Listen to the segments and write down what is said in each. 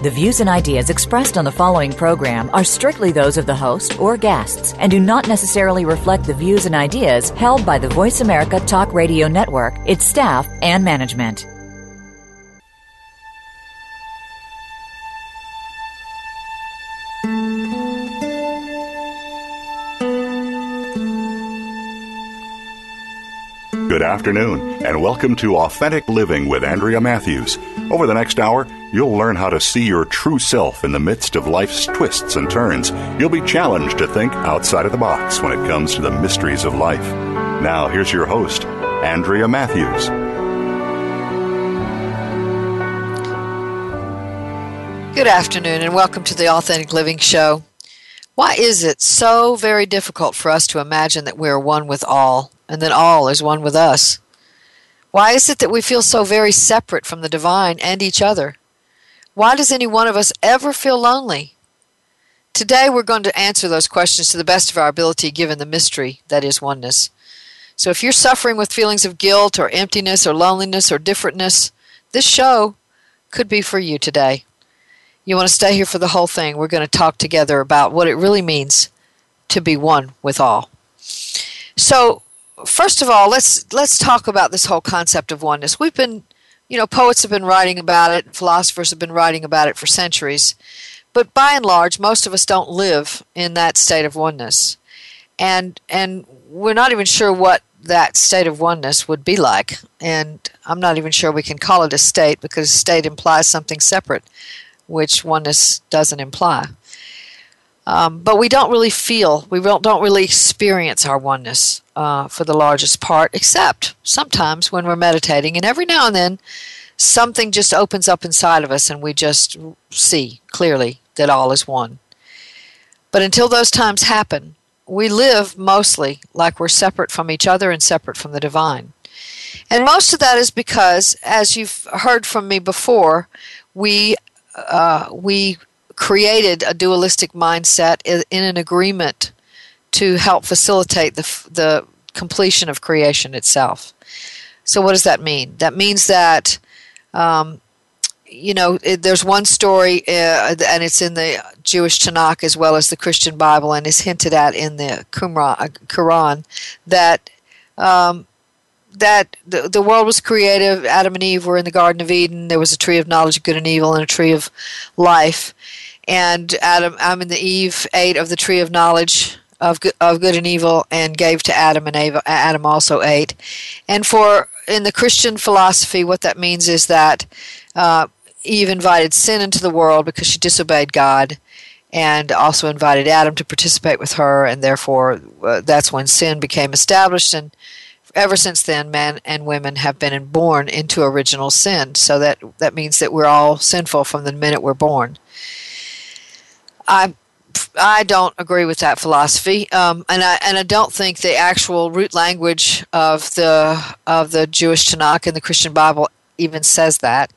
The views and ideas expressed on the following program are strictly those of the host or guests and do not necessarily reflect the views and ideas held by the Voice America Talk Radio Network, its staff, and management. Good afternoon, and welcome to Authentic Living with Andrea Matthews. Over the next hour, you'll learn how to see your true self in the midst of life's twists and turns. You'll be challenged to think outside of the box when it comes to the mysteries of life. Now, here's your host, Andrea Matthews. Good afternoon, and welcome to the Authentic Living Show. Why is it so very difficult for us to imagine that we are one with all? and that all is one with us? Why is it that we feel so very separate from the divine and each other? Why does any one of us ever feel lonely? Today we're going to answer those questions to the best of our ability given the mystery that is oneness. So if you're suffering with feelings of guilt or emptiness or loneliness or differentness, this show could be for you today. You want to stay here for the whole thing. We're going to talk together about what it really means to be one with all. So, first of all, let's let's talk about this whole concept of oneness. We've been, you know, poets have been writing about it, philosophers have been writing about it for centuries, but by and large, most of us don't live in that state of oneness, and and we're not even sure what that state of oneness would be like. And I'm not even sure we can call it a state because state implies something separate, which oneness doesn't imply. Um, but we don't really feel, we don't, really experience our oneness uh, for the largest part, except sometimes when we're meditating. And every now and then, something just opens up inside of us and we just see clearly that all is one. But until those times happen, we live mostly like we're separate from each other and separate from the divine. And most of that is because, as you've heard from me before, we uh, we created a dualistic mindset in an agreement to help facilitate the, the completion of creation itself. So, what does that mean? That means that, um, you know, it, there's one story, uh, and it's in the Jewish Tanakh as well as the Christian Bible, and is hinted at in the Quran, that. Um, that the, the world was created. Adam and Eve were in the Garden of Eden. There was a tree of knowledge of good and evil and a tree of life and Adam, I'm in the Eve ate of the tree of knowledge of good, of good and evil, and gave to Adam, and Ava, Adam also ate. And for in the Christian philosophy, what that means is that uh, Eve invited sin into the world because she disobeyed God, and also invited Adam to participate with her, and therefore uh, that's when sin became established. And ever since then, men and women have been born into original sin. So that that means that we're all sinful from the minute we're born. I I don't agree with that philosophy, um, and I and I don't think the actual root language of the of the Jewish Tanakh and the Christian Bible even says that.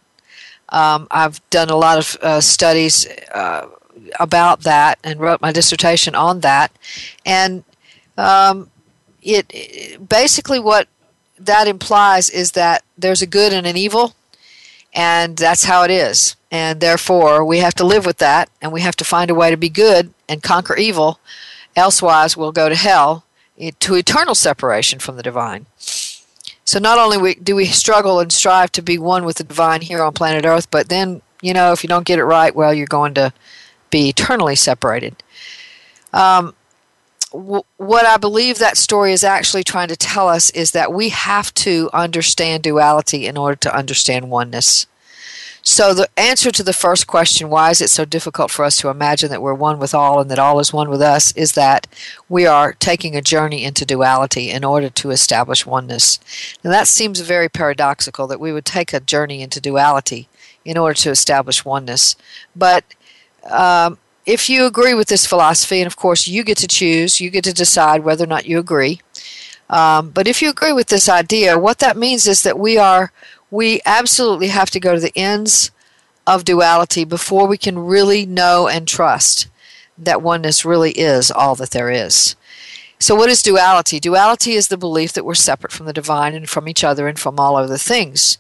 Um, I've done a lot of uh, studies uh, about that and wrote my dissertation on that, and um, it, it basically what that implies is that there's a good and an evil, and that's how it is. And therefore, we have to live with that, and we have to find a way to be good and conquer evil. Elsewise, we'll go to hell to eternal separation from the divine. So not only do we struggle and strive to be one with the divine here on planet Earth, but then, you know, if you don't get it right, well, you're going to be eternally separated. Um, what I believe that story is actually trying to tell us is that we have to understand duality in order to understand oneness. So, the answer to the first question, why is it so difficult for us to imagine that we're one with all and that all is one with us, is that we are taking a journey into duality in order to establish oneness. Now, that seems very paradoxical that we would take a journey into duality in order to establish oneness. But um, if you agree with this philosophy, and of course you get to choose, you get to decide whether or not you agree. Um, but if you agree with this idea, what that means is that we are we absolutely have to go to the ends of duality before we can really know and trust that oneness really is all that there is. So, what is duality? Duality is the belief that we're separate from the divine and from each other and from all other things.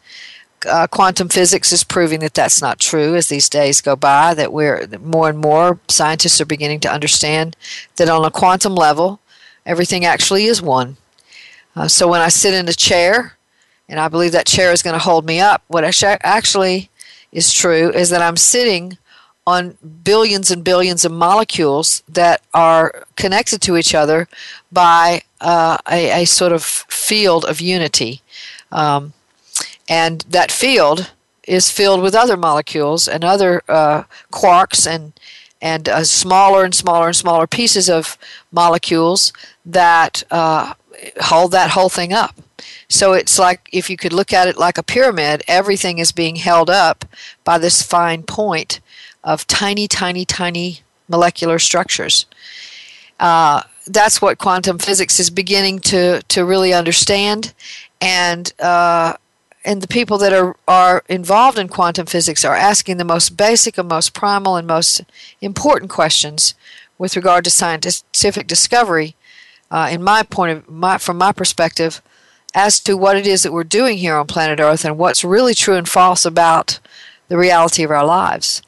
Uh, quantum physics is proving that that's not true as these days go by, that we're more and more scientists are beginning to understand that on a quantum level, everything actually is one. Uh, so, when I sit in a chair and I believe that chair is going to hold me up, what actually is true is that I'm sitting on billions and billions of molecules that are connected to each other by uh, a, a, sort of field of unity. Um, and that field is filled with other molecules and other uh, quarks and and uh, smaller and smaller and smaller pieces of molecules that uh, hold that whole thing up. So it's like if you could look at it like a pyramid, everything is being held up by this fine point of tiny, tiny, tiny molecular structures. Uh, that's what quantum physics is beginning to, to really understand, and uh, and the people that are are involved in quantum physics are asking the most basic and most primal and most important questions with regard to scientific discovery. Uh, in my point of my, from my perspective, as to what it is that we're doing here on planet Earth and what's really true and false about the reality of our lives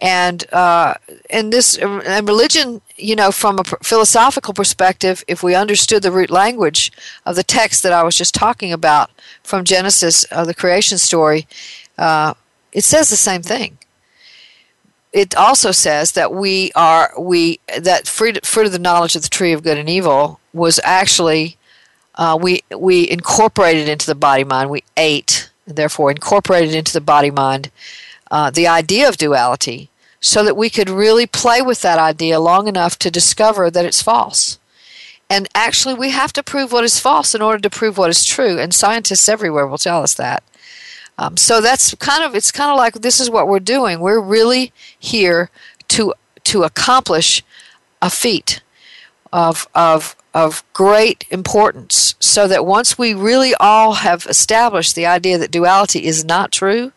and uh, and this and religion, you know, from a philosophical perspective, if we understood the root language of the text that I was just talking about from Genesis, uh, the creation story, uh, it says the same thing. It also says that we are we that fruit, fruit of the knowledge of the tree of good and evil was actually uh, we we incorporated into the body mind. We ate, and therefore incorporated into the body mind uh, the idea of duality so that we could really play with that idea long enough to discover that it's false. And actually, we have to prove what is false in order to prove what is true, and scientists everywhere will tell us that. Um, so that's kind of it's kind of like this is what we're doing. We're really here to to accomplish a feat of of of great importance, so that once we really all have established the idea that duality is not true,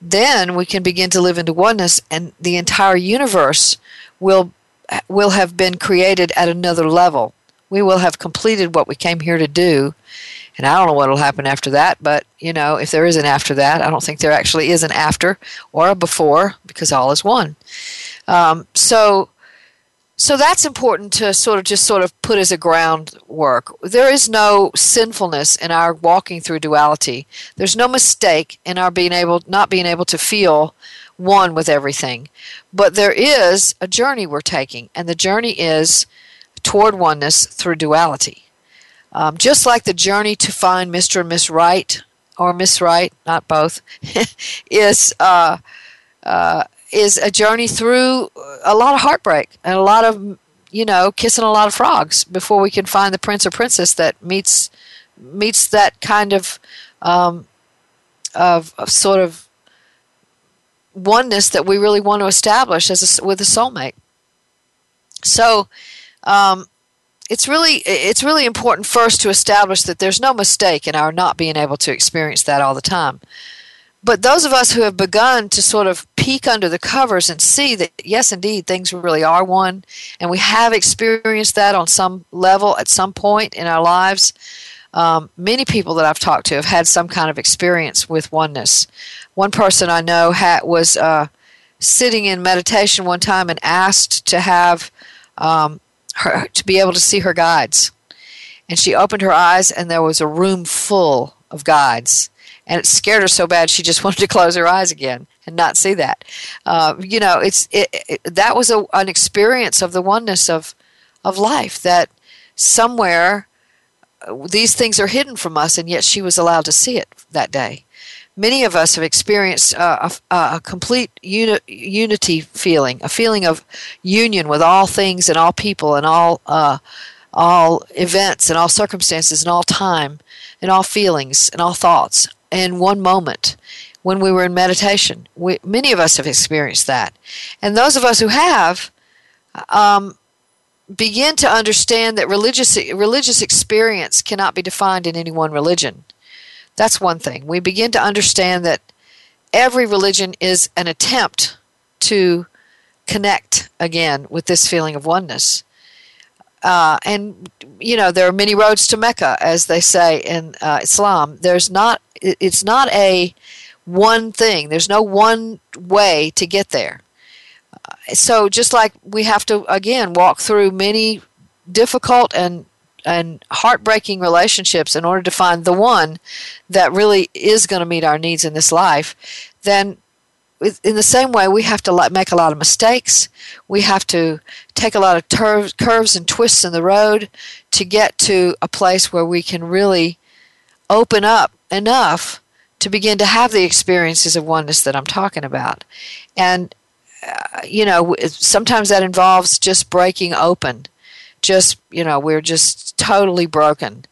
then we can begin to live into oneness and the entire universe will will have been created at another level. We will have completed what we came here to do and i don't know what will happen after that but you know if there is an after that i don't think there actually is an after or a before because all is one. Um, so so that's important to sort of just sort of put as a groundwork. There is no sinfulness in our walking through duality. There's no mistake in our being able not being able to feel one with everything. But there is a journey we're taking, and the journey is toward oneness through duality. Um, just like the journey to find Mr. and Miss Right, or Miss Right, not both, is uh, uh, is a journey through a lot of heartbreak and a lot of you know kissing a lot of frogs before we can find the prince or princess that meets meets that kind of um, of, of sort of oneness that we really want to establish as a, with a soulmate. So um, it's really it's really important first to establish that there's no mistake in our not being able to experience that all the time. But those of us who have begun to sort of peek under the covers and see that, yes, indeed, things really are one, and we have experienced that on some level at some point in our lives, um, many people that I've talked to have had some kind of experience with oneness. One person I know had, was uh, sitting in meditation one time and asked to have um, her to be able to see her guides, and she opened her eyes and there was a room full of guides and it scared her so bad she just wanted to close her eyes again and not see that. Uh, you know, it's it, it, that was a, an experience of the oneness of of life that somewhere uh, these things are hidden from us, and yet she was allowed to see it that day. Many of us have experienced uh, a, a, complete uni- unity feeling, a feeling of union with all things and all people and all uh, all events and all circumstances and all time and all feelings and all thoughts in one moment when we were in meditation. We, many of us have experienced that. And those of us who have um, begin to understand that religious, religious experience cannot be defined in any one religion. That's one thing. We begin to understand that every religion is an attempt to connect again with this feeling of oneness. Uh, and you know there are many roads to Mecca, as they say in uh, Islam. There's not. It's not a one thing. There's no one way to get there. Uh, so just like we have to again walk through many difficult and and heartbreaking relationships in order to find the one that really is going to meet our needs in this life, then in the same way, we have to make a lot of mistakes. We have to take a lot of curves and twists in the road to get to a place where we can really open up enough to begin to have the experiences of oneness that I'm talking about. And, uh, you know, sometimes that involves just breaking open. Just, you know, we're just totally broken.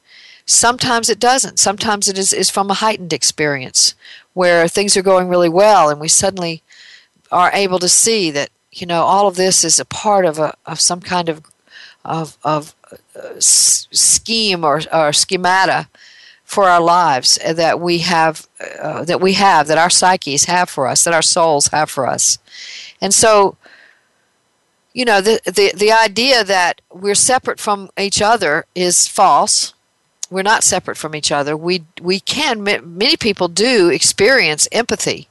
Sometimes it doesn't. Sometimes it is, is from a heightened experience where things are going really well and we suddenly are able to see that you know all of this is a part of a of some kind of of of uh, scheme or, or schemata for our lives that we have uh, that we have that our psyches have for us that our souls have for us. And so you know the the the idea that we're separate from each other is false we're not separate from each other. We we can many people do experience empathy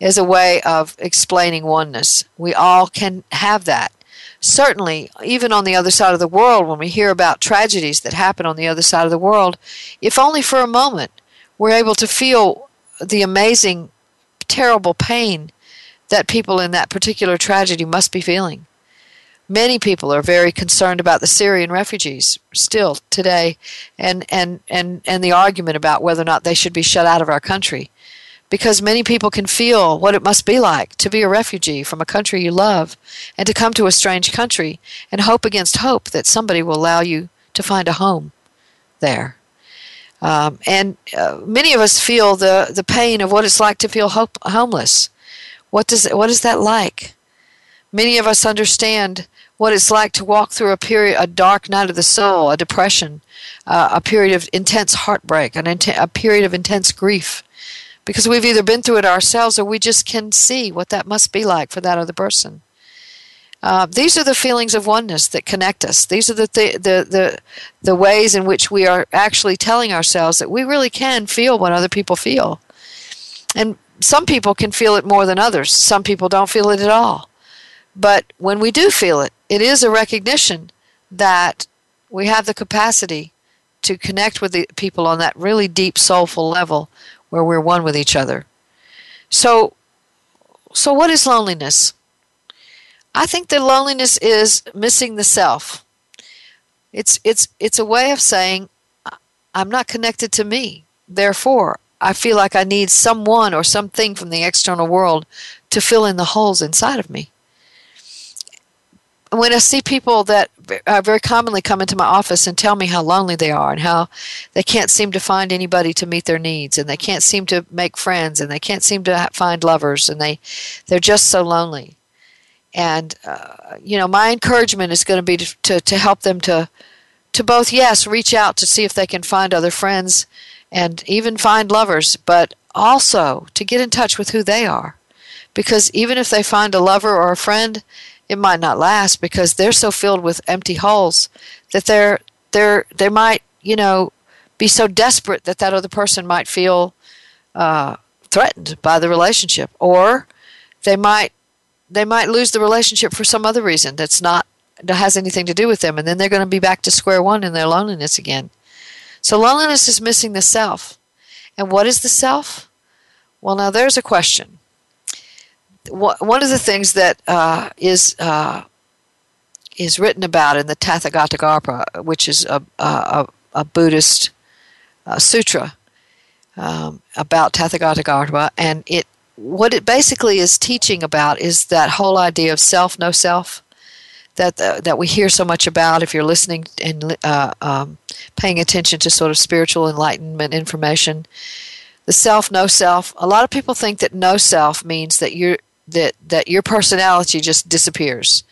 as a way of explaining oneness. We all can have that. Certainly, even on the other side of the world, when we hear about tragedies that happen on the other side of the world, if only for a moment, we're able to feel the amazing, terrible pain that people in that particular tragedy must be feeling. Many people are very concerned about the Syrian refugees still today and, and, and, and the argument about whether or not they should be shut out of our country. Because many people can feel what it must be like to be a refugee from a country you love and to come to a strange country and hope against hope that somebody will allow you to find a home there. Um, and uh, many of us feel the, the pain of what it's like to feel hope, homeless. What does what is that like? Many of us understand what it's like to walk through a period, a dark night of the soul, a depression, uh, a period of intense heartbreak, an a period of intense grief, because we've either been through it ourselves or we just can see what that must be like for that other person. Uh, these are the feelings of oneness that connect us. These are the, th- the the the ways in which we are actually telling ourselves that we really can feel what other people feel, and some people can feel it more than others. Some people don't feel it at all. But when we do feel it, it is a recognition that we have the capacity to connect with the people on that really deep soulful level where we're one with each other. So so what is loneliness? I think that loneliness is missing the self. It's it's it's a way of saying I'm not connected to me. Therefore, I feel like I need someone or something from the external world to fill in the holes inside of me when I see people that uh, very commonly come into my office and tell me how lonely they are and how they can't seem to find anybody to meet their needs and they can't seem to make friends and they can't seem to find lovers and they they're just so lonely. And uh, you know, my encouragement is going to be to, to to help them to to both yes, reach out to see if they can find other friends and even find lovers, but also to get in touch with who they are. Because even if they find a lover or a friend, it might not last because they're so filled with empty holes that they're they're they might you know be so desperate that that other person might feel uh, threatened by the relationship or they might they might lose the relationship for some other reason that's not that has anything to do with them and then they're going to be back to square one in their loneliness again. So loneliness is missing the self. And what is the self? Well now there's a question one of the things that uh, is uh, is written about in the Tathagatagarbha, which is a, a, a Buddhist uh, sutra um, about Tathagatagarbha, and it what it basically is teaching about is that whole idea of self, no self, that uh, that we hear so much about. If you're listening and uh, um, paying attention to sort of spiritual enlightenment information, the self, no self. A lot of people think that no self means that you're that that your personality just disappears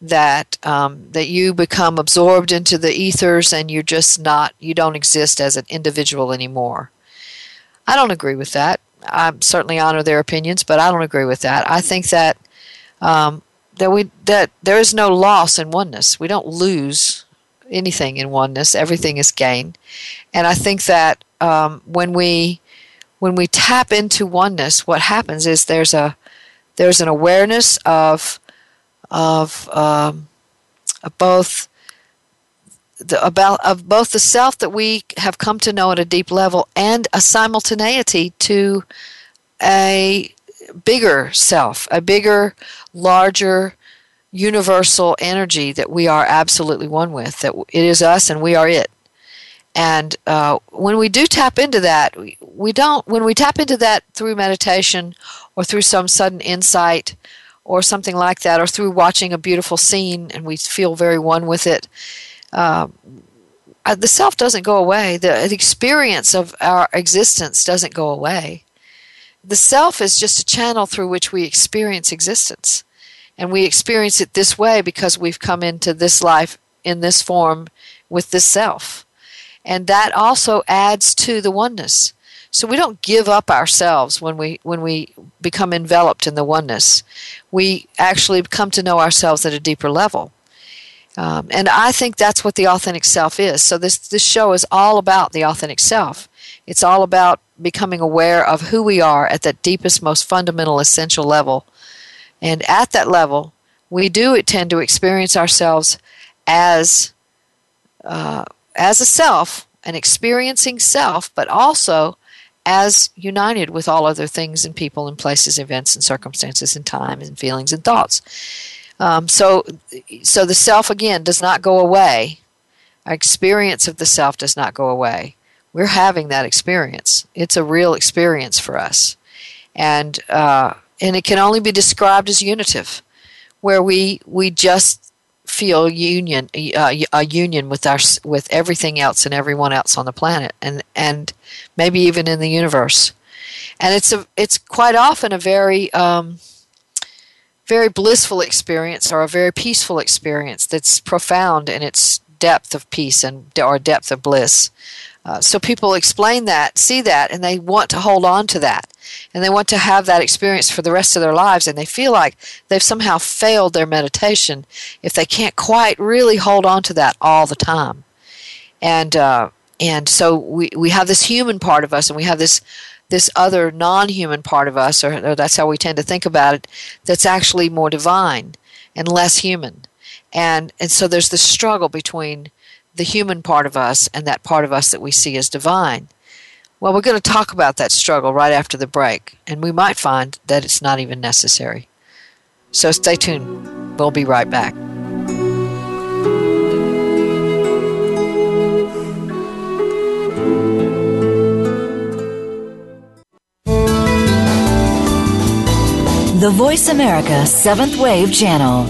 that um, that you become absorbed into the ethers and you're just not you don't exist as an individual anymore I don't agree with that. I certainly honor their opinions, but I don't agree with that. I think that um, that we that there is no loss in oneness. We don't lose anything in oneness. Everything is gain, and I think that um, when we when we tap into oneness, what happens is there's a there's an awareness of of, um, of both the, about of both the self that we have come to know at a deep level and a simultaneity to a bigger self, a bigger, larger, universal energy that we are absolutely one with. That it is us and we are it. And uh, when we do tap into that, we, we don't. When we tap into that through meditation or through some sudden insight or something like that, or through watching a beautiful scene and we feel very one with it, uh, the self doesn't go away. The, the experience of our existence doesn't go away. The self is just a channel through which we experience existence. And we experience it this way because we've come into this life in this form with this self. And that also adds to the oneness. So we don't give up ourselves when we when we become enveloped in the oneness. We actually come to know ourselves at a deeper level. Um, and I think that's what the authentic self is. So this this show is all about the authentic self. It's all about becoming aware of who we are at that deepest, most fundamental, essential level. And at that level, we do tend to experience ourselves as uh, as a self, an experiencing self, but also as united with all other things and people and places, events and circumstances and times and feelings and thoughts. Um, so, so the self again does not go away. Our experience of the self does not go away. We're having that experience. It's a real experience for us, and uh, and it can only be described as unitive, where we we just feel union uh, a union with our with everything else and everyone else on the planet, and and maybe even in the universe, and it's a it's quite often a very um, very blissful experience or a very peaceful experience that's profound in its depth of peace and or depth of bliss. Uh, so people explain that, see that, and they want to hold on to that, and they want to have that experience for the rest of their lives, and they feel like they've somehow failed their meditation if they can't quite really hold on to that all the time. And uh, and so we we have this human part of us, and we have this this other non-human part of us, or, or that's how we tend to think about it, that's actually more divine and less human. And and so there's this struggle between the human part of us and that part of us that we see as divine. Well, we're going to talk about that struggle right after the break, and we might find that it's not even necessary. So stay tuned. We'll be right back. The Voice America Seventh Wave Channel.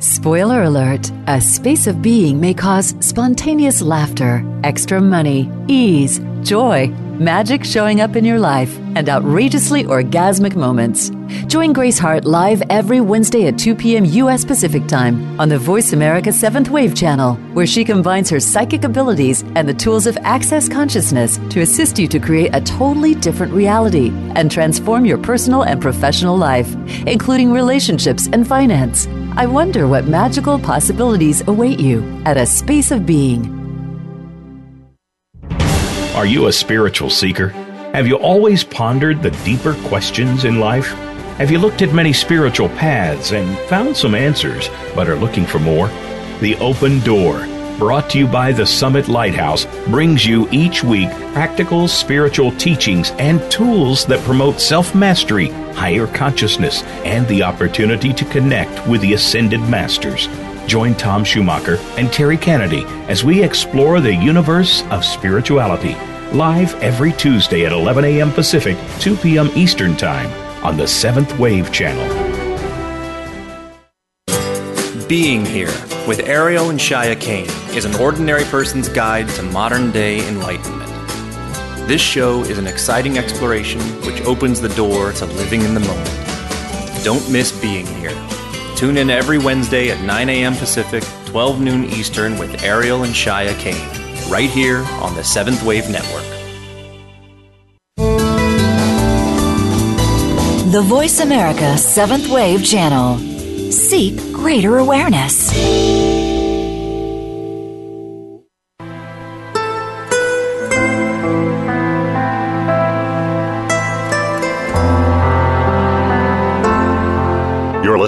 Spoiler alert a space of being may cause spontaneous laughter, extra money, ease, joy, magic showing up in your life, and outrageously orgasmic moments. Join Grace Hart live every Wednesday at 2 p.m. U.S. Pacific Time on the Voice America 7th Wave channel, where she combines her psychic abilities and the tools of Access Consciousness to assist you to create a totally different reality and transform your personal and professional life, including relationships and finance. I wonder what magical possibilities await you at a space of being. Are you a spiritual seeker? Have you always pondered the deeper questions in life? Have you looked at many spiritual paths and found some answers, but are looking for more? The Open Door, brought to you by the Summit Lighthouse, brings you each week practical spiritual teachings and tools that promote self mastery, higher consciousness, and the opportunity to connect with the Ascended Masters. Join Tom Schumacher and Terry Kennedy as we explore the universe of spirituality. Live every Tuesday at 11 a.m. Pacific, 2 p.m. Eastern Time on the Seventh Wave Channel. Being Here with Ariel and Shya Kane is an ordinary person's guide to modern day enlightenment. This show is an exciting exploration which opens the door to living in the moment. Don't miss Being Here. Tune in every Wednesday at 9 a.m. Pacific, 12 noon Eastern with Ariel and Shya Kane right here on the Seventh Wave Network. The Voice America Seventh Wave Channel. Seek greater awareness.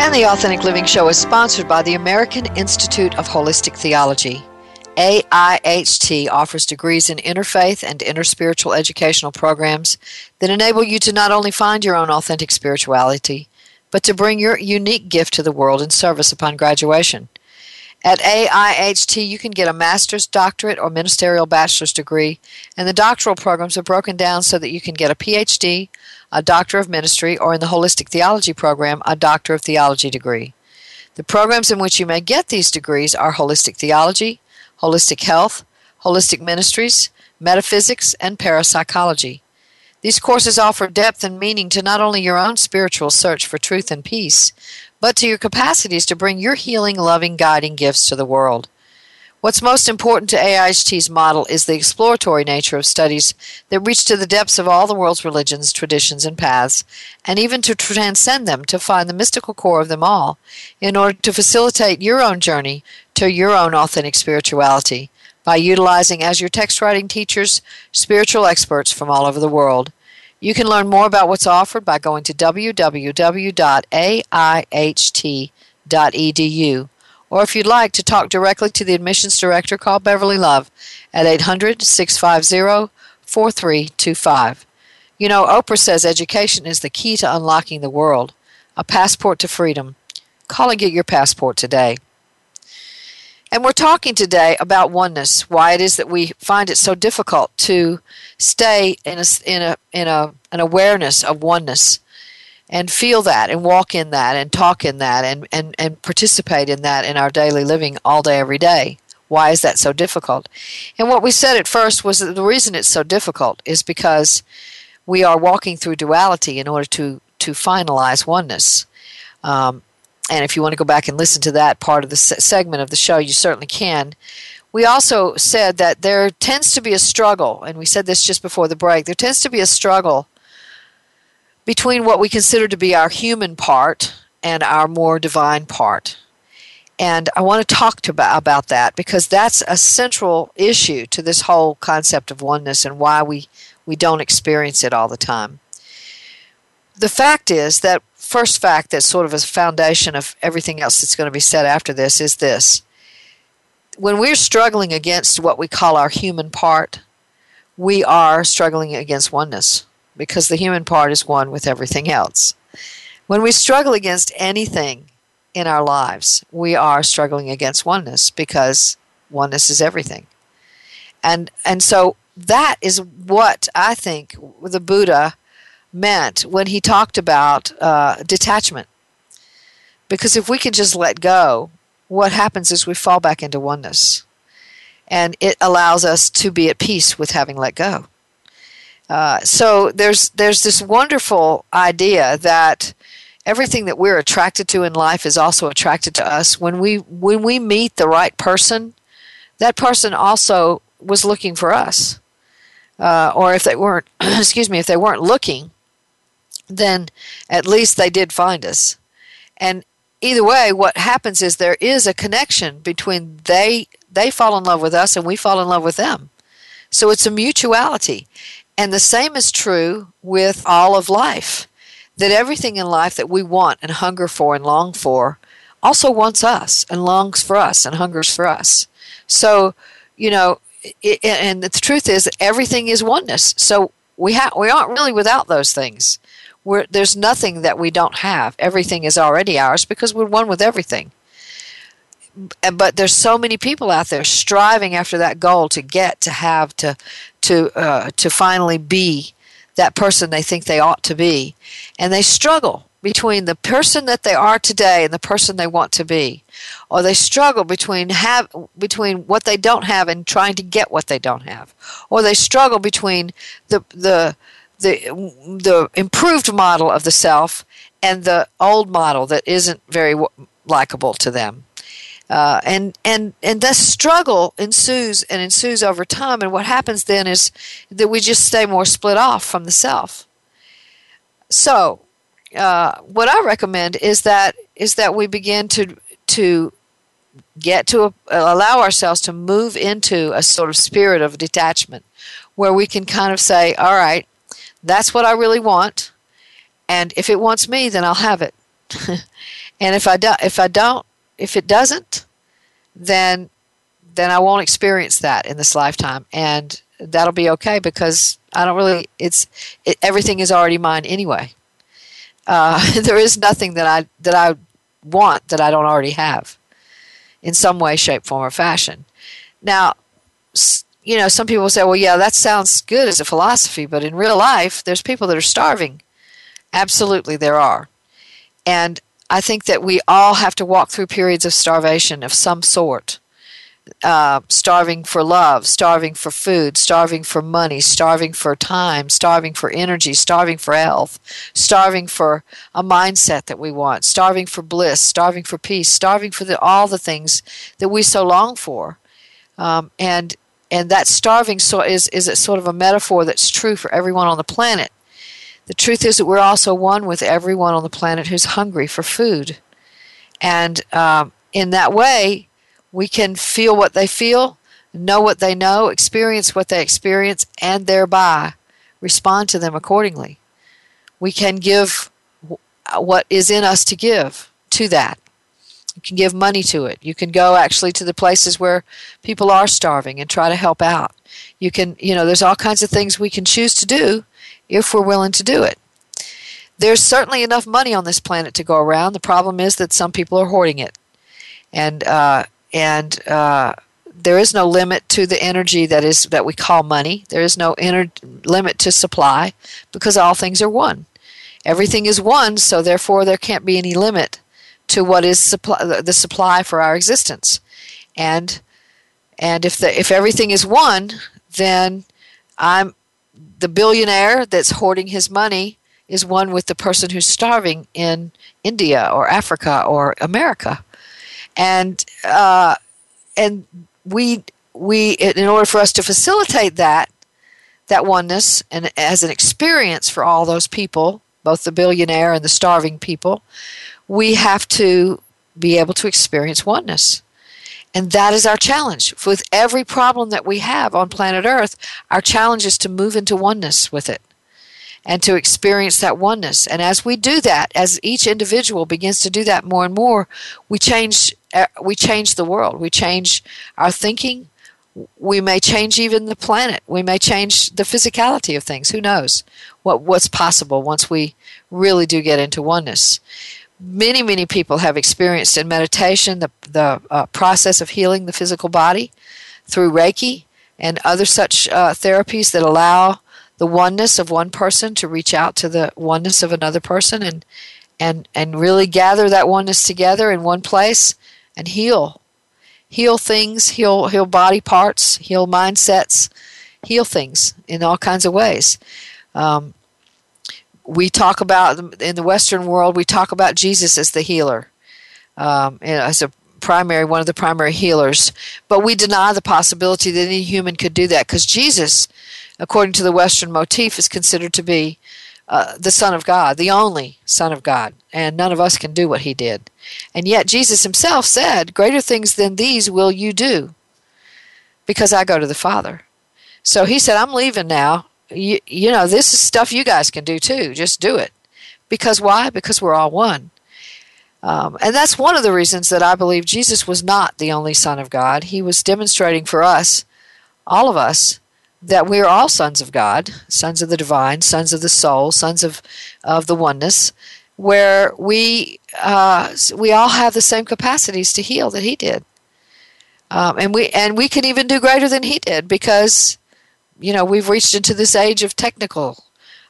And the Authentic Living Show is sponsored by the American Institute of Holistic Theology. AIHT offers degrees in interfaith and interspiritual educational programs that enable you to not only find your own authentic spirituality, but to bring your unique gift to the world in service upon graduation. At AIHT, you can get a master's, doctorate, or ministerial bachelor's degree, and the doctoral programs are broken down so that you can get a PhD, a Doctor of Ministry, or in the Holistic Theology program, a Doctor of Theology degree. The programs in which you may get these degrees are Holistic Theology, Holistic Health, Holistic Ministries, Metaphysics, and Parapsychology. These courses offer depth and meaning to not only your own spiritual search for truth and peace, but to your capacities to bring your healing, loving, guiding gifts to the world. What's most important to AIHT's model is the exploratory nature of studies that reach to the depths of all the world's religions, traditions, and paths, and even to transcend them to find the mystical core of them all, in order to facilitate your own journey to your own authentic spirituality by utilizing as your text writing teachers spiritual experts from all over the world. You can learn more about what's offered by going to www.aiht.edu or if you'd like to talk directly to the admissions director, call Beverly Love at 800 650 4325. You know, Oprah says education is the key to unlocking the world, a passport to freedom. Call and get your passport today. And we're talking today about oneness, why it is that we find it so difficult to stay in a, in a, in a, an awareness of oneness and feel that and walk in that and talk in that and, and, and participate in that in our daily living all day, every day. Why is that so difficult? And what we said at first was that the reason it's so difficult is because we are walking through duality in order to, to finalize oneness. Um, and if you want to go back and listen to that part of the se- segment of the show, you certainly can. We also said that there tends to be a struggle, and we said this just before the break, there tends to be a struggle between what we consider to be our human part and our more divine part. And I want to talk to about that because that's a central issue to this whole concept of oneness and why we, we don't experience it all the time. The fact is that first fact that's sort of a foundation of everything else that's going to be said after this is this. When we're struggling against what we call our human part, we are struggling against oneness because the human part is one with everything else. When we struggle against anything in our lives, we are struggling against oneness because oneness is everything. And and so that is what I think the Buddha meant when he talked about uh, detachment. Because if we can just let go, what happens is we fall back into oneness. And it allows us to be at peace with having let go. Uh, so there's there's this wonderful idea that everything that we're attracted to in life is also attracted to us. When we when we meet the right person, that person also was looking for us. Uh, or if they weren't, excuse me, if they weren't looking, then at least they did find us. And either way, what happens is there is a connection between they they fall in love with us and we fall in love with them. So it's a mutuality. And the same is true with all of life. That everything in life that we want and hunger for and long for also wants us and longs for us and hungers for us. So, you know, it, and the truth is that everything is oneness. So we ha- we aren't really without those things. We're, there's nothing that we don't have. Everything is already ours because we're one with everything. but there's so many people out there striving after that goal to get to have to to uh, to finally be that person they think they ought to be and they struggle between the person that they are today and the person they want to be or they struggle between have between what they don't have and trying to get what they don't have or they struggle between the the the the improved model of the self and the old model that isn't very likable to them. Uh, and and and this struggle ensues and ensues over time. And what happens then is that we just stay more split off from the self. So uh, what I recommend is that is that we begin to to get to a, allow ourselves to move into a sort of spirit of detachment where we can kind of say all right that's what I really want. And if it wants me then I'll have it. And if I do, if I don't if it doesn't then then I won't experience that in this lifetime. And that'll be okay because I don't really it's it, everything is already mine anyway. Uh, there is nothing that I that I want that I don't already have, in some way, shape, form, or fashion. Now, you know, some people say, "Well, yeah, that sounds good as a philosophy," but in real life, there's people that are starving. Absolutely, there are, and I think that we all have to walk through periods of starvation of some sort uh, starving for love, starving for food, starving for money, starving for time, starving for energy, starving for health, starving for a mindset that we want, starving for bliss, starving for peace, starving for the, all the things that we so long for. Um, and and that starving so is is a sort of a metaphor that's true for everyone on the planet. The truth is that we're also one with everyone on the planet who's hungry for food, and um, in that way, we can feel what they feel, know what they know, experience what they experience, and thereby respond to them accordingly. We can give what is in us to give to that. You can give money to it. You can go actually to the places where people are starving and try to help out. You can, you know, there's all kinds of things we can choose to do if we're willing to do it. There's certainly enough money on this planet to go around. The problem is that some people are hoarding it. And uh, and uh, there is no limit to the energy that is that we call money. There is no inner limit to supply because all things are one. Everything is one, so therefore there can't be any limit to what is supply, the supply for our existence. And and if the if everything is one, then I'm the billionaire that's hoarding his money is one with the person who's starving in India or Africa or America and uh, and we we in order for us to facilitate that that oneness and as an experience for all those people, both the billionaire and the starving people, we have to be able to experience oneness. And that is our challenge. With every problem that we have on planet Earth, our challenge is to move into oneness with it and to experience that oneness. And as we do that, as each individual begins to do that more and more, we change uh, we change the world. We change our thinking. We may change even the planet. We may change the physicality of things. Who knows what what's possible once we really do get into oneness. Many many people have experienced in meditation the the uh, process of healing the physical body through Reiki and other such uh, therapies that allow the oneness of one person to reach out to the oneness of another person and and and really gather that oneness together in one place and heal. Heal things, heal heal body parts, heal mindsets, heal things in all kinds of ways. Um, we talk about in the Western world, we talk about Jesus as the healer, um, as a primary one of the primary healers. But we deny the possibility that any human could do that because Jesus, according to the Western motif, is considered to be uh, the Son of God, the only Son of God, and none of us can do what he did. And yet Jesus himself said, Greater things than these will you do, because I go to the Father. So he said, I'm leaving now. You, you know, this is stuff you guys can do too. Just do it. Because why? Because we're all one. Um, and that's one of the reasons that I believe Jesus was not the only Son of God. He was demonstrating for us, all of us, that we are all sons of God, sons of the divine, sons of the soul, sons of, of the oneness. where we uh, we all have the same capacities to heal that he did, um, and we and we can even do greater than he did because you know we've reached into this age of technical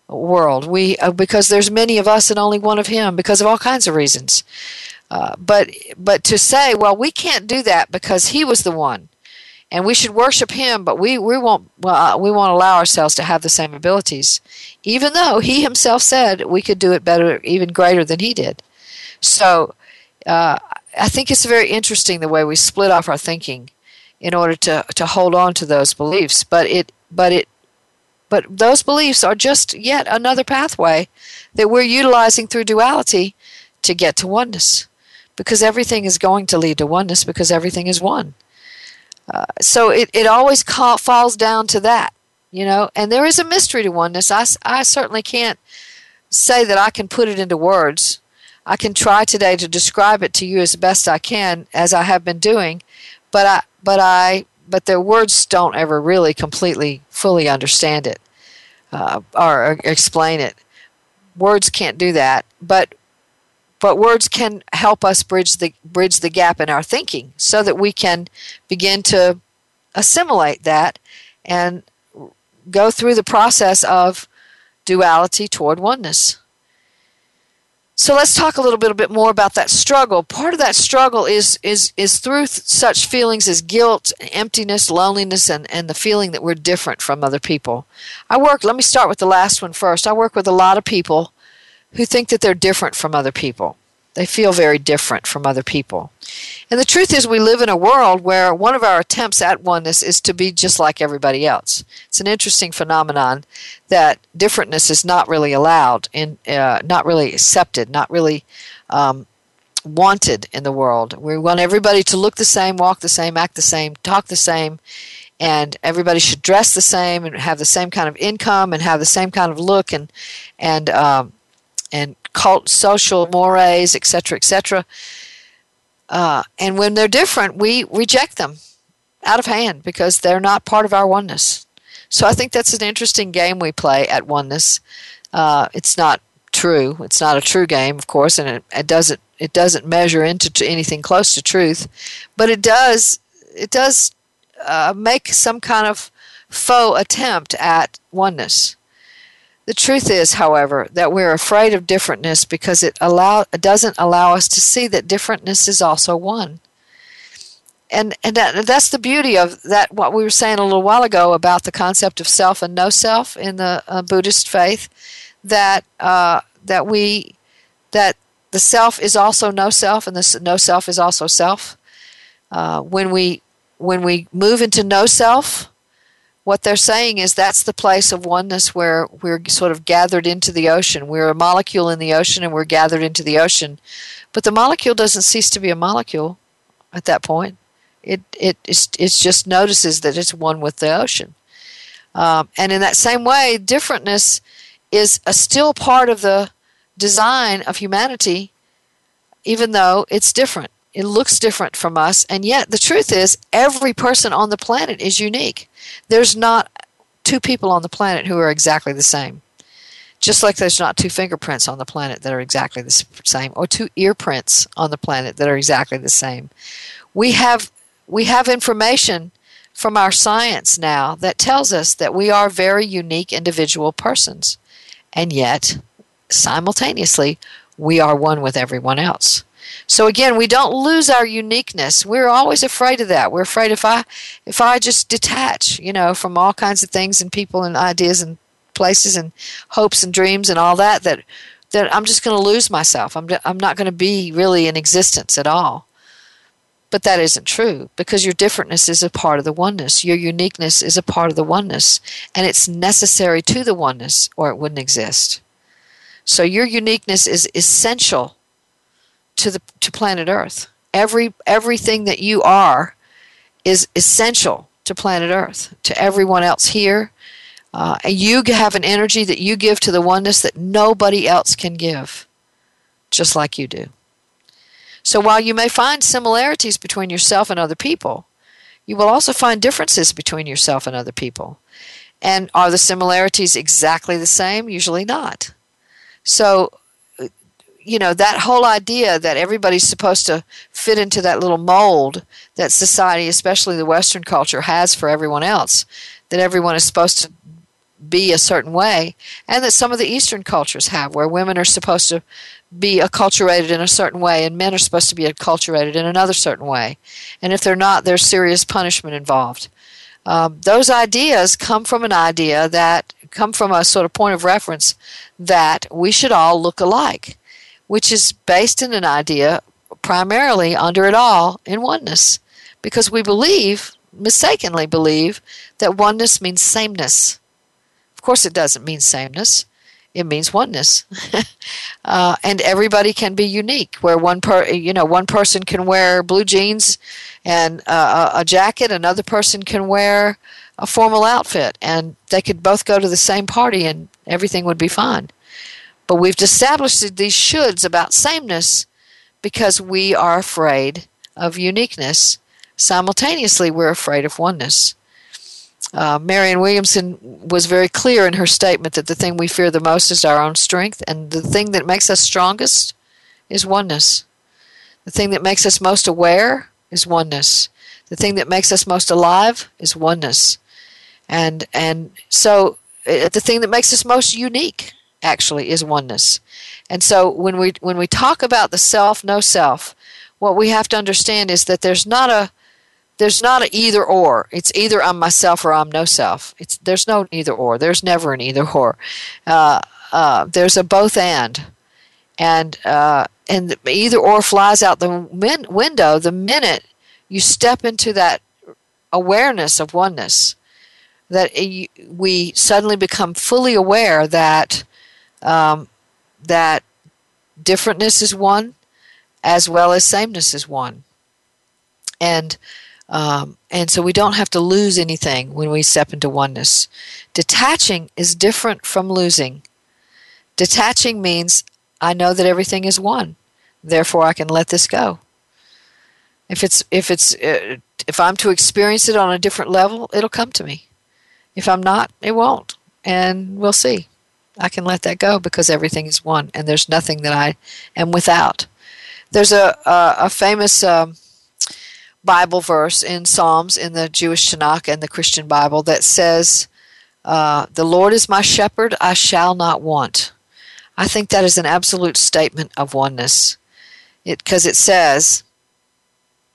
world. We uh, because there's many of us and only one of him because of all kinds of reasons. Uh, but but to say, well, we can't do that because he was the one, and we should worship him, but we we won't well, uh, we won't allow ourselves to have the same abilities, even though he himself said we could do it better, even greater than he did. So. Uh, I think it's very interesting the way we split off our thinking in order to, to hold on to those beliefs. But it but it but those beliefs are just yet another pathway that we're utilizing through duality to get to oneness because everything is going to lead to oneness because everything is one. Uh, so it, it always falls down to that, you know, and there is a mystery to oneness. I, I certainly can't say that I can put it into words. I can try today to describe it to you as best I can, as I have been doing, but I, but I, but the words don't ever really completely, fully understand it uh, or explain it. Words can't do that, but but words can help us bridge the bridge the gap in our thinking so that we can begin to assimilate that and go through the process of duality toward oneness. So let's talk a little bit, a bit more about that struggle. Part of that struggle is is is through th- such feelings as guilt, emptiness, loneliness, and, and the feeling that we're different from other people. I work. Let me start with the last one first. I work with a lot of people who think that they're different from other people. They feel very different from other people. And the truth is, we live in a world where one of our attempts at oneness is to be just like everybody else. It's an interesting phenomenon that differentness is not really allowed, and uh, not really accepted, not really um, wanted in the world. We want everybody to look the same, walk the same, act the same, talk the same, and everybody should dress the same and have the same kind of income and have the same kind of look and and um, and cult social mores, etc., etc. Uh, and when they're different, we reject them out of hand because they're not part of our oneness. So I think that's an interesting game we play at oneness. Uh, it's not true. It's not a true game, of course, and it, it doesn't it doesn't measure into anything close to truth, but it does it does uh, make some kind of faux attempt at oneness. The truth is, however, that we're afraid of differentness because it allow doesn't allow us to see that differentness is also one. And and that, that's the beauty of that. What we were saying a little while ago about the concept of self and no self in the uh, Buddhist faith, that uh, that we that the self is also no self, and the no self is also self. Uh, when we when we move into no self, what they're saying is that's the place of oneness where we're sort of gathered into the ocean. We're a molecule in the ocean and we're gathered into the ocean. But the molecule doesn't cease to be a molecule at that point. It, it, it's, it just notices that it's one with the ocean. Um, and in that same way, differentness is a still part of the design of humanity, even though it's different. It looks different from us, and yet the truth is, every person on the planet is unique. There's not two people on the planet who are exactly the same. Just like there's not two fingerprints on the planet that are exactly the same, or two ear prints on the planet that are exactly the same. We have we have information from our science now that tells us that we are very unique individual persons, and yet simultaneously we are one with everyone else. So again, we don't lose our uniqueness. We're always afraid of that. We're afraid if I if I just detach, you know, from all kinds of things and people and ideas and places and hopes and dreams and all that that that I'm just going to lose myself. I'm I'm not going to be really in existence at all. But that isn't true because your differentness is a part of the oneness. Your uniqueness is a part of the oneness and it's necessary to the oneness or it wouldn't exist. So your uniqueness is essential to the to planet Earth. Every everything that you are is essential to planet Earth, to everyone else here. Uh, and you have an energy that you give to the oneness that nobody else can give, just like you do. So while you may find similarities between yourself and other people, you will also find differences between yourself and other people. And are the similarities exactly the same? Usually not. So you know, that whole idea that everybody's supposed to fit into that little mold that society, especially the Western culture, has for everyone else, that everyone is supposed to be a certain way, and that some of the Eastern cultures have, where women are supposed to be acculturated in a certain way and men are supposed to be acculturated in another certain way. And if they're not, there's serious punishment involved. Um, those ideas come from an idea that come from a sort of point of reference that we should all look alike, which is based in an idea primarily under it all in oneness, because we believe, mistakenly believe, that oneness means sameness. Of course, it doesn't mean sameness. It means oneness, uh, and everybody can be unique. Where one per, you know, one person can wear blue jeans and uh, a jacket, another person can wear a formal outfit, and they could both go to the same party, and everything would be fine. But we've established these shoulds about sameness because we are afraid of uniqueness. Simultaneously, we're afraid of oneness. Uh, Marianne Williamson was very clear in her statement that the thing we fear the most is our own strength, and the thing that makes us strongest is oneness. The thing that makes us most aware is oneness. The thing that makes us most alive is oneness. And and so uh, the thing that makes us most unique actually is oneness. And so when we when we talk about the self no self, what we have to understand is that there's not a there's not an either or. It's either I'm myself or I'm no self. It's there's no either or. There's never an either or. Uh, uh, there's a both and, and uh, and either or flies out the min- window the minute you step into that awareness of oneness. That we suddenly become fully aware that um, that differentness is one, as well as sameness is one, and um, and so we don't have to lose anything when we step into oneness. Detaching is different from losing. Detaching means I know that everything is one, therefore I can let this go. If it's if it's uh, if I'm to experience it on a different level, it'll come to me. If I'm not, it won't, and we'll see. I can let that go because everything is one, and there's nothing that I am without. There's a a, a famous. Um, Bible verse in Psalms in the Jewish Tanakh and the Christian Bible that says, uh, The Lord is my shepherd, I shall not want. I think that is an absolute statement of oneness. Because it, it, says,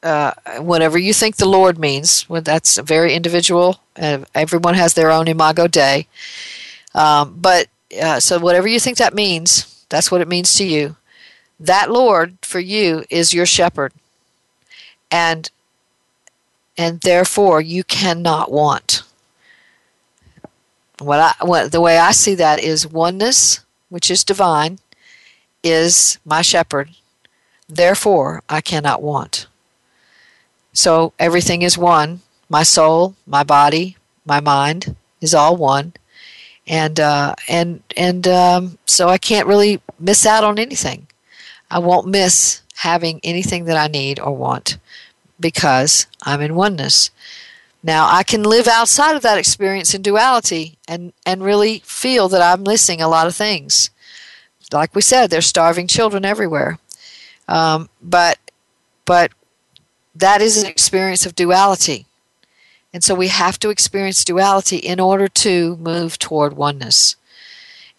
uh, whatever you think the Lord means, well, that's very individual. Uh, everyone has their own imago Dei. Um, but uh, so whatever you think that means, that's what it means to you. That Lord for you is your shepherd. And and therefore you cannot want. What I what the way I see that is oneness, which is divine, is my shepherd. Therefore I cannot want. So everything is one. My soul, my body, my mind is all one, and uh, and and um, so I can't really miss out on anything. I won't miss having anything that I need or want because I'm in oneness. Now, I can live outside of that experience in duality and, and really feel that I'm missing a lot of things. Like we said, there's starving children everywhere. Um, but, but that is an experience of duality. And so we have to experience duality in order to move toward oneness.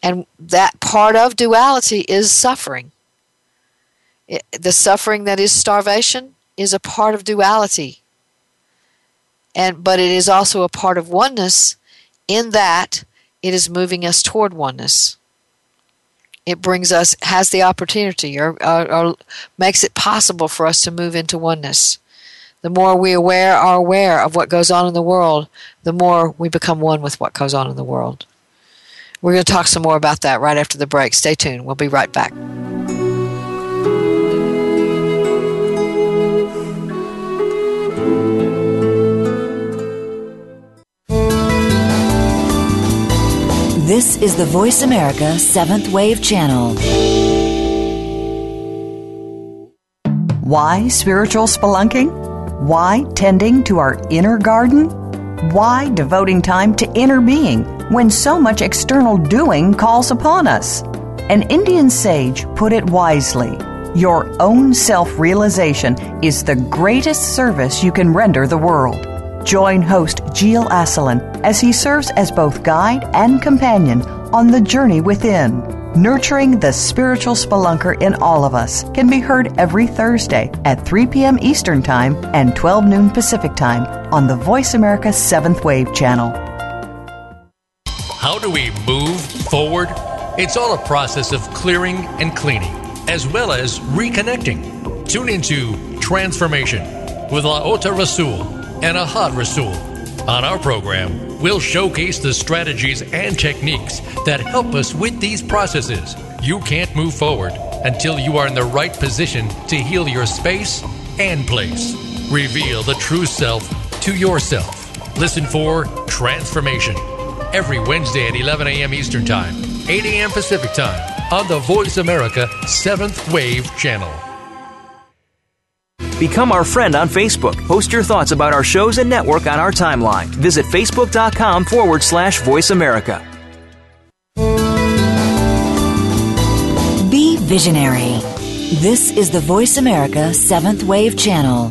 And that part of duality is suffering. It, the suffering that is starvation is a part of duality. And but it is also a part of oneness in that it is moving us toward oneness. It brings us has the opportunity or, or, or makes it possible for us to move into oneness. The more we aware are aware of what goes on in the world, the more we become one with what goes on in the world. We're going to talk some more about that right after the break. Stay tuned. We'll be right back. This is the Voice America Seventh Wave Channel. Why spiritual spelunking? Why tending to our inner garden? Why devoting time to inner being when so much external doing calls upon us? An Indian sage put it wisely your own self realization is the greatest service you can render the world. Join host Gilles Asselin as he serves as both guide and companion on the journey within. Nurturing the spiritual spelunker in all of us can be heard every Thursday at 3 p.m. Eastern Time and 12 noon Pacific Time on the Voice America 7th Wave channel. How do we move forward? It's all a process of clearing and cleaning, as well as reconnecting. Tune into Transformation with Laota Rasul and Ahad Rasul. On our program, we'll showcase the strategies and techniques that help us with these processes. You can't move forward until you are in the right position to heal your space and place. Reveal the true self to yourself. Listen for Transformation every Wednesday at 11 a.m. Eastern Time, 8 a.m. Pacific Time on the Voice America 7th Wave channel. Become our friend on Facebook. Post your thoughts about our shows and network on our timeline. Visit facebook.com forward slash voice America. Be visionary. This is the Voice America 7th Wave channel.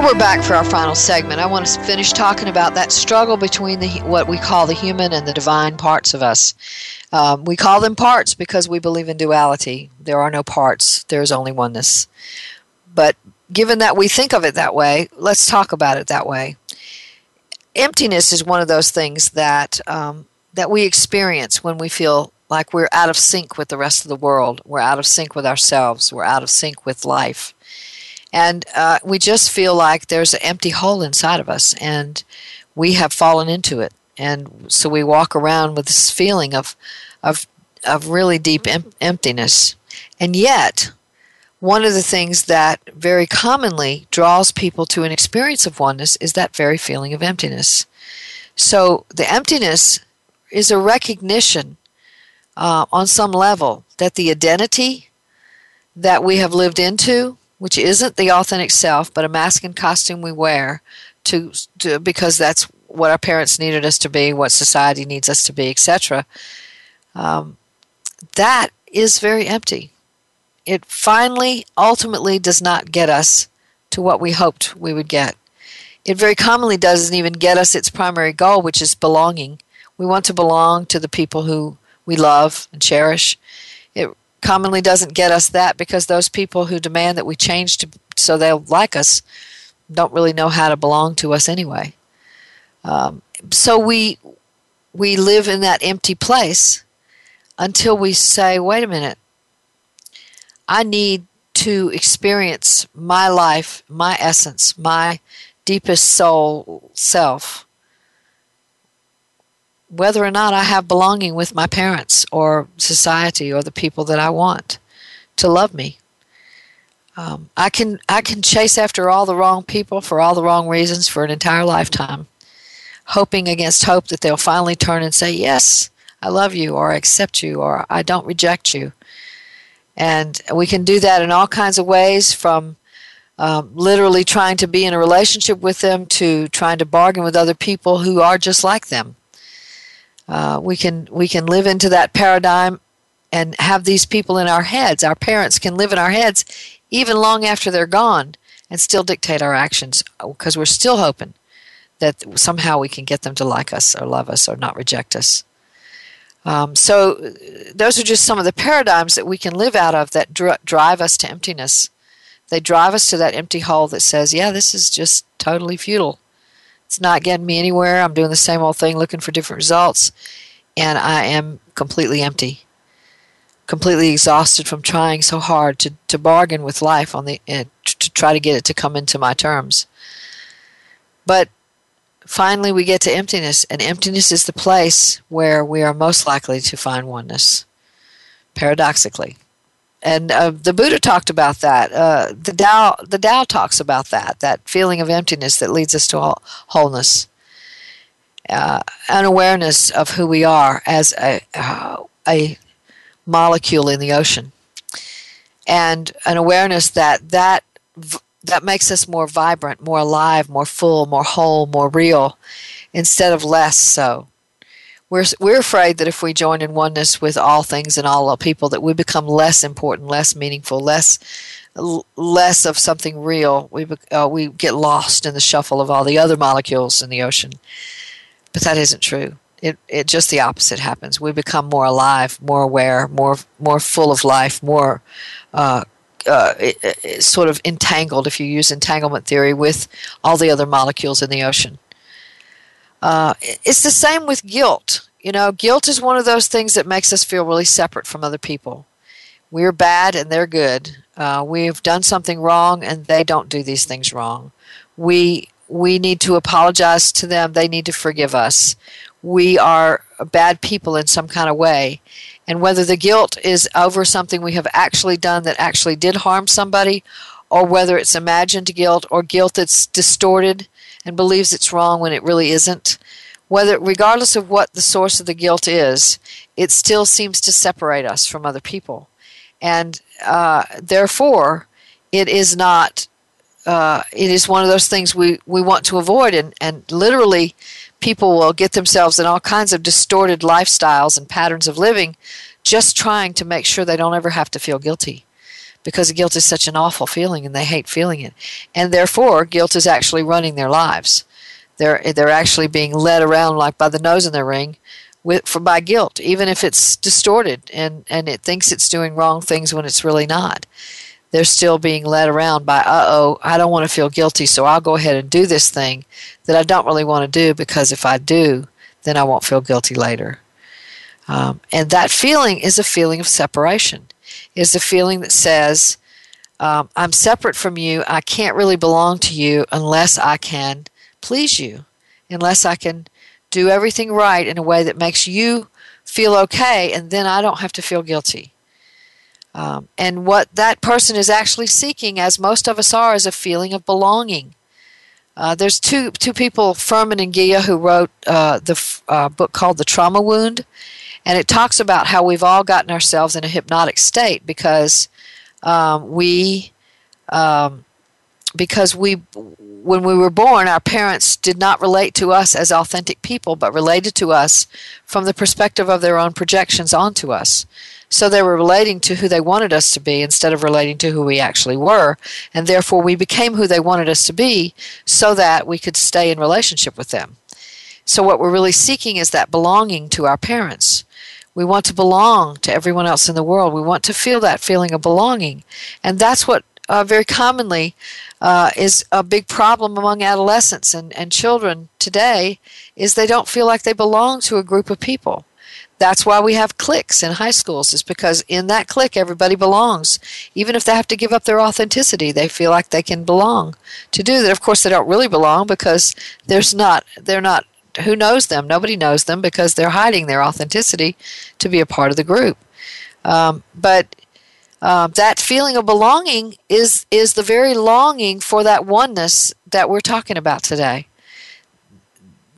And we're back for our final segment. I want to finish talking about that struggle between the what we call the human and the divine parts of us. Um, we call them parts because we believe in duality. There are no parts. There is only oneness. But given that we think of it that way, let's talk about it that way. Emptiness is one of those things that um, that we experience when we feel like we're out of sync with the rest of the world. We're out of sync with ourselves. We're out of sync with life and uh, we just feel like there's an empty hole inside of us and we have fallen into it. And so we walk around with this feeling of of of really deep em- emptiness. And yet one of the things that very commonly draws people to an experience of oneness is that very feeling of emptiness. So the emptiness is a recognition uh, on some level that the identity that we have lived into which isn't the authentic self, but a mask and costume we wear to, to because that's what our parents needed us to be, what society needs us to be, etc. Um, that is very empty. It finally, ultimately, does not get us to what we hoped we would get. It very commonly doesn't even get us its primary goal, which is belonging. We want to belong to the people who we love and cherish. Commonly doesn't get us that because those people who demand that we change to, so they'll like us don't really know how to belong to us anyway. Um, so we we live in that empty place until we say, wait a minute, I need to experience my life, my essence, my deepest soul self whether or not I have belonging with my parents or society or the people that I want to love me. Um, I can I can chase after all the wrong people for all the wrong reasons for an entire lifetime, hoping against hope that they'll finally turn and say yes, I love you, or I accept you, or I don't reject you. And we can do that in all kinds of ways, from um, literally trying to be in a relationship with them to trying to bargain with other people who are just like them. Uh, we can we can live into that paradigm and have these people in our heads. Our parents can live in our heads even long after they're gone and still dictate our actions because we're still hoping that somehow we can get them to like us or love us or not reject us. Um, so, those are just some of the paradigms that we can live out of that dr- drive us to emptiness. They drive us to that empty hole that says, yeah, this is just totally futile. It's not getting me anywhere. I'm doing the same old thing looking for different results, and I am completely empty. completely exhausted from trying so hard to, to bargain with life on the uh, to try to get it to come into my terms. But finally, we get to emptiness, and emptiness is the place where we are most likely to find oneness, paradoxically. And uh, the Buddha talked about that. Uh, the Tao, the Tao talks about that. That feeling of emptiness that leads us to wholeness, uh, an awareness of who we are as a uh, a molecule in the ocean, and an awareness that that that makes us more vibrant, more alive, more full, more whole, more real, instead of less so. We're, we're afraid that if we join in oneness with all things and all people, that we become less important, less meaningful, less less of something real. We uh, we get lost in the shuffle of all the other molecules in the ocean. But that isn't true. It it just the opposite happens. We become more alive, more aware, more more full of life, more uh, uh, sort of entangled, if you use entanglement theory, with all the other molecules in the ocean. Uh, it's the same with guilt. You know, guilt is one of those things that makes us feel really separate from other people. We're bad and they're good. Uh, we've done something wrong and they don't do these things wrong. We we need to apologize to them. They need to forgive us. We are bad people in some kind of way, and whether the guilt is over something we have actually done that actually did harm somebody, or whether it's imagined guilt or guilt that's distorted and believes it's wrong when it really isn't, whether regardless of what the source of the guilt is, it still seems to separate us from other people, and uh, therefore, it is not. Uh, it is one of those things we, we want to avoid, and, and literally people will get themselves in all kinds of distorted lifestyles and patterns of living just trying to make sure they don't ever have to feel guilty because guilt is such an awful feeling and they hate feeling it. And therefore guilt is actually running their lives. They're they're actually being led around like by the nose in the ring with for by guilt even if it's distorted and and it thinks it's doing wrong things when it's really not. They're still being led around by, uh oh, I don't want to feel guilty, so I'll go ahead and do this thing that I don't really want to do because if I do, then I won't feel guilty later. Um, and that feeling is a feeling of separation, is a feeling that says, um, I'm separate from you. I can't really belong to you unless I can please you, unless I can do everything right in a way that makes you feel okay, and then I don't have to feel guilty. Um, and what that person is actually seeking, as most of us are, is a feeling of belonging. Uh, there's two two people, Firman and Gila, who wrote uh, the uh, book called The Trauma Wound, and it talks about how we've all gotten ourselves in a hypnotic state because um, we um, because we when we were born our parents did not relate to us as authentic people but related to us from the perspective of their own projections onto us so they were relating to who they wanted us to be instead of relating to who we actually were. And therefore, we became who they wanted us to be so that we could stay in relationship with them. So, what we're really seeking is that belonging to our parents. We want to belong to everyone else in the world. We want to feel that feeling of belonging. And that's what uh, very commonly uh, is a big problem among adolescents and, and children today is they don't feel like they belong to a group of people. That's why we have cliques in high schools, is because in that clique everybody belongs. Even if they have to give up their authenticity, they feel like they can belong to do that. Of course, they don't really belong because there's not, they're not, who knows them? Nobody knows them because they're hiding their authenticity to be a part of the group. Um, but uh, that feeling of belonging is is the very longing for that oneness that we're talking about today.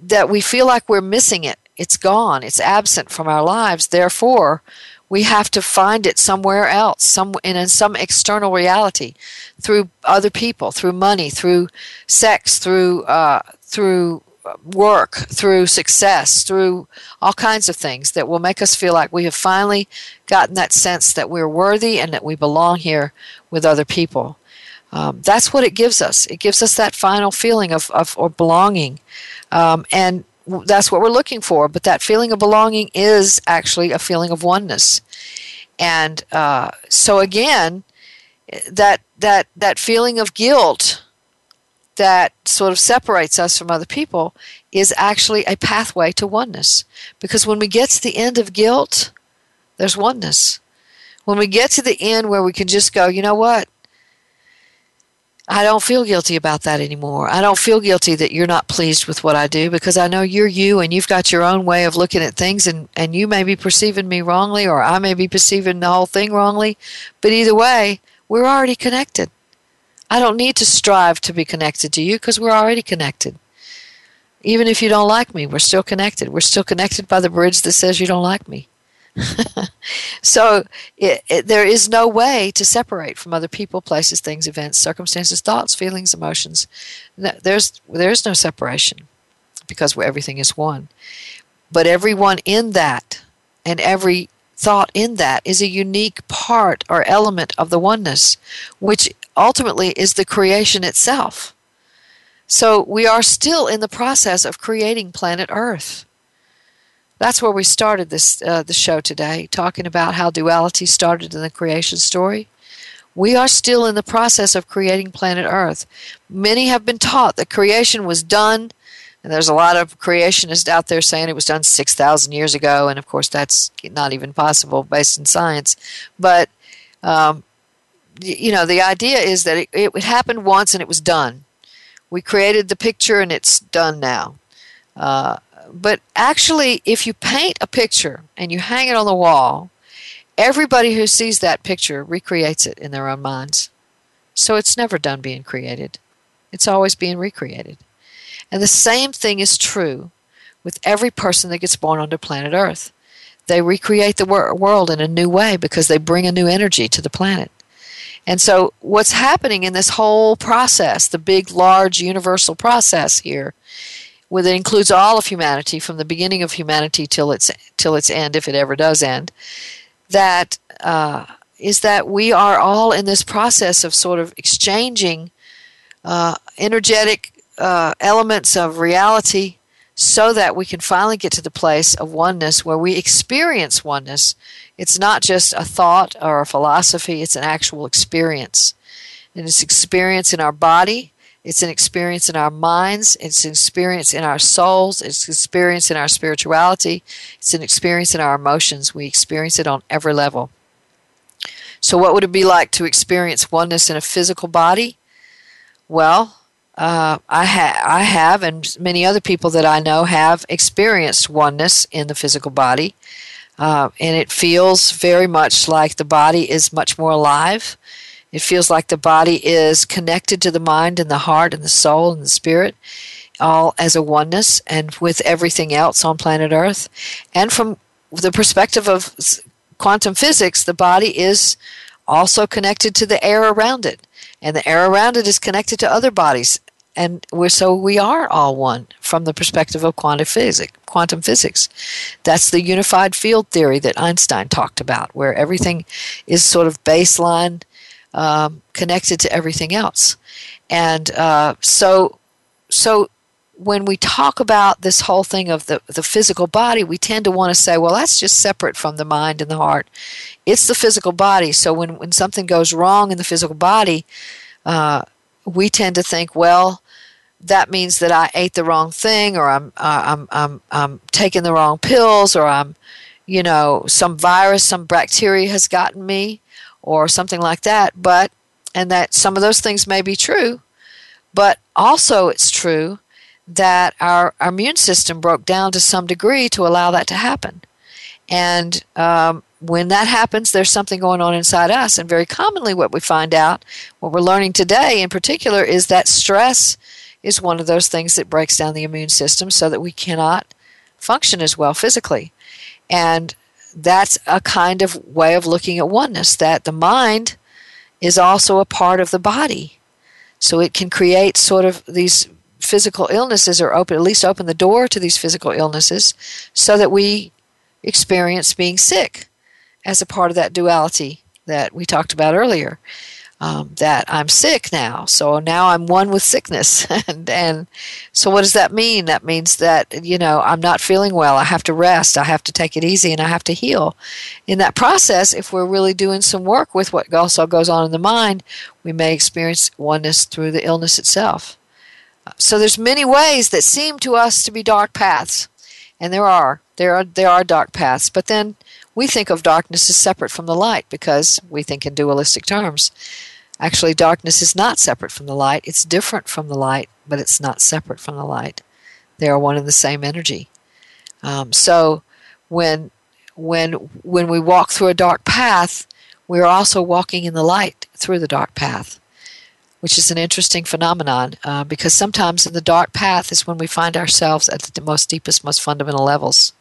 That we feel like we're missing it it's gone. It's absent from our lives. Therefore, we have to find it somewhere else, some in, in some external reality, through other people, through money, through sex, through uh, through work, through success, through all kinds of things that will make us feel like we have finally gotten that sense that we're worthy and that we belong here with other people. Um, that's what it gives us. It gives us that final feeling of, of or belonging. Um, and that's what we're looking for. But that feeling of belonging is actually a feeling of oneness. And uh, so again, that that that feeling of guilt that sort of separates us from other people is actually a pathway to oneness. Because when we get to the end of guilt, there's oneness. When we get to the end where we can just go, you know what? I don't feel guilty about that anymore. I don't feel guilty that you're not pleased with what I do because I know you're you and you've got your own way of looking at things and, and you may be perceiving me wrongly or I may be perceiving the whole thing wrongly. But either way, we're already connected. I don't need to strive to be connected to you because we're already connected. Even if you don't like me, we're still connected. We're still connected by the bridge that says you don't like me. so it, it, there is no way to separate from other people, places, things, events, circumstances, thoughts, feelings, emotions. There's there's no separation because everything is one. But everyone in that and every thought in that is a unique part or element of the oneness, which ultimately is the creation itself. So we are still in the process of creating planet Earth. That's where we started this uh, the show today, talking about how duality started in the creation story. We are still in the process of creating planet Earth. Many have been taught that creation was done, and there's a lot of creationists out there saying it was done 6,000 years ago, and of course that's not even possible based in science. But um, you know, the idea is that it, it happened once and it was done. We created the picture and it's done now. Uh, but actually, if you paint a picture and you hang it on the wall, everybody who sees that picture recreates it in their own minds. So it's never done being created, it's always being recreated. And the same thing is true with every person that gets born onto planet Earth. They recreate the wor- world in a new way because they bring a new energy to the planet. And so, what's happening in this whole process, the big, large, universal process here, where it includes all of humanity from the beginning of humanity till its till its end, if it ever does end. That uh, is that we are all in this process of sort of exchanging uh, energetic uh, elements of reality so that we can finally get to the place of oneness where we experience oneness. It's not just a thought or a philosophy, it's an actual experience. And it's experience in our body, it's an experience in our minds, it's an experience in our souls, it's an experience in our spirituality, it's an experience in our emotions. We experience it on every level. So, what would it be like to experience oneness in a physical body? Well, uh, I, ha- I have, and many other people that I know have experienced oneness in the physical body. Uh, and it feels very much like the body is much more alive. It feels like the body is connected to the mind and the heart and the soul and the spirit, all as a oneness and with everything else on planet Earth. And from the perspective of quantum physics, the body is also connected to the air around it. And the air around it is connected to other bodies. And we're, so we are all one from the perspective of quantum physics. Quantum physics. That's the unified field theory that Einstein talked about, where everything is sort of baseline um, connected to everything else. And uh, so, so when we talk about this whole thing of the, the physical body, we tend to want to say, well, that's just separate from the mind and the heart. It's the physical body. So when, when something goes wrong in the physical body, uh, we tend to think, well, that means that I ate the wrong thing, or I'm, uh, I'm, I'm, I'm taking the wrong pills, or I'm, you know, some virus, some bacteria has gotten me or something like that. But, and that some of those things may be true, but also it's true that our, our immune system broke down to some degree to allow that to happen. And um, when that happens, there's something going on inside us. And very commonly, what we find out, what we're learning today in particular, is that stress is one of those things that breaks down the immune system so that we cannot function as well physically. And that's a kind of way of looking at oneness that the mind is also a part of the body. So it can create sort of these physical illnesses or open at least open the door to these physical illnesses so that we experience being sick as a part of that duality that we talked about earlier um, that I'm sick now. So now I'm one with sickness. and, and so what does that mean? That means that, you know, I'm not feeling well. I have to rest. I have to take it easy and I have to heal. In that process, if we're really doing some work with what also goes on in the mind, we may experience oneness through the illness itself. So there's many ways that seem to us to be dark paths. And there are. There are there are dark paths. But then we think of darkness as separate from the light because we think in dualistic terms. Actually, darkness is not separate from the light. It's different from the light, but it's not separate from the light. They are one and the same energy. Um, so when when when we walk through a dark path, we are also walking in the light through the dark path, which is an interesting phenomenon uh, because sometimes in the dark path is when we find ourselves at the most deepest, most fundamental levels.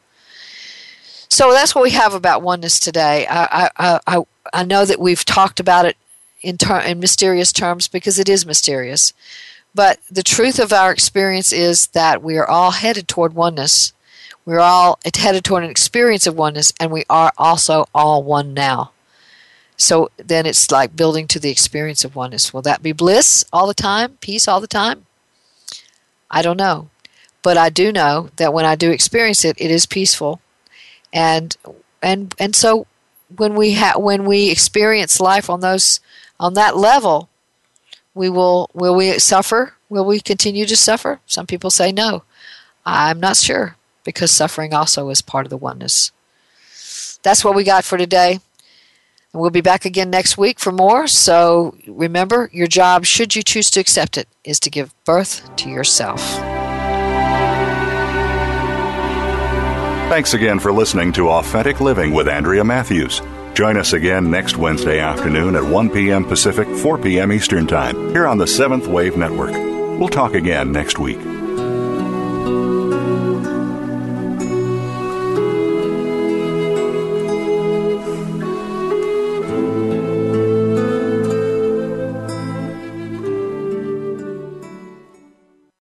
So that's what we have about oneness today. I, I, I, I know that we've talked about it in, ter- in mysterious terms because it is mysterious. But the truth of our experience is that we are all headed toward oneness. We're all headed toward an experience of oneness, and we are also all one now. So then it's like building to the experience of oneness. Will that be bliss all the time? Peace all the time? I don't know. But I do know that when I do experience it, it is peaceful and and and so when we ha- when we experience life on those on that level we will will we suffer will we continue to suffer some people say no i'm not sure because suffering also is part of the oneness that's what we got for today and we'll be back again next week for more so remember your job should you choose to accept it is to give birth to yourself Thanks again for listening to Authentic Living with Andrea Matthews. Join us again next Wednesday afternoon at 1 p.m. Pacific, 4 p.m. Eastern Time, here on the Seventh Wave Network. We'll talk again next week.